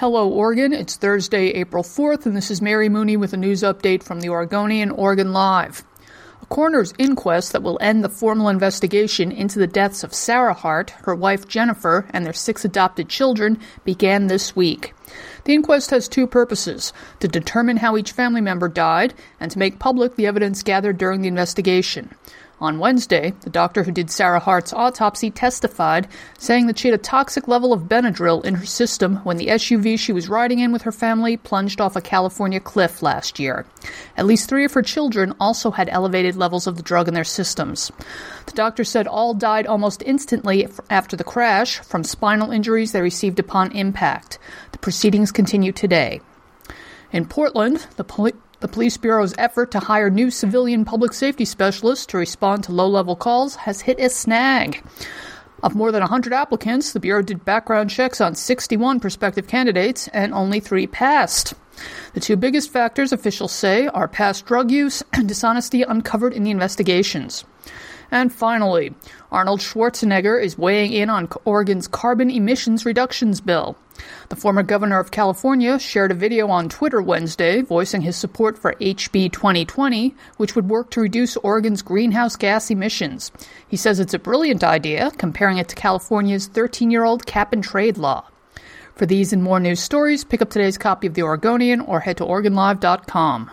Hello, Oregon. It's Thursday, April 4th, and this is Mary Mooney with a news update from the Oregonian Oregon Live. A coroner's inquest that will end the formal investigation into the deaths of Sarah Hart, her wife Jennifer, and their six adopted children began this week. The inquest has two purposes to determine how each family member died and to make public the evidence gathered during the investigation. On Wednesday, the doctor who did Sarah Hart's autopsy testified, saying that she had a toxic level of Benadryl in her system when the SUV she was riding in with her family plunged off a California cliff last year. At least three of her children also had elevated levels of the drug in their systems. The doctor said all died almost instantly after the crash from spinal injuries they received upon impact. The proceedings continue today. In Portland, the police the Police Bureau's effort to hire new civilian public safety specialists to respond to low level calls has hit a snag. Of more than 100 applicants, the Bureau did background checks on 61 prospective candidates, and only three passed. The two biggest factors officials say are past drug use and dishonesty uncovered in the investigations. And finally, Arnold Schwarzenegger is weighing in on Oregon's carbon emissions reductions bill. The former governor of California shared a video on Twitter Wednesday voicing his support for HB 2020, which would work to reduce Oregon's greenhouse gas emissions. He says it's a brilliant idea, comparing it to California's 13 year old cap and trade law. For these and more news stories, pick up today's copy of The Oregonian or head to OregonLive.com.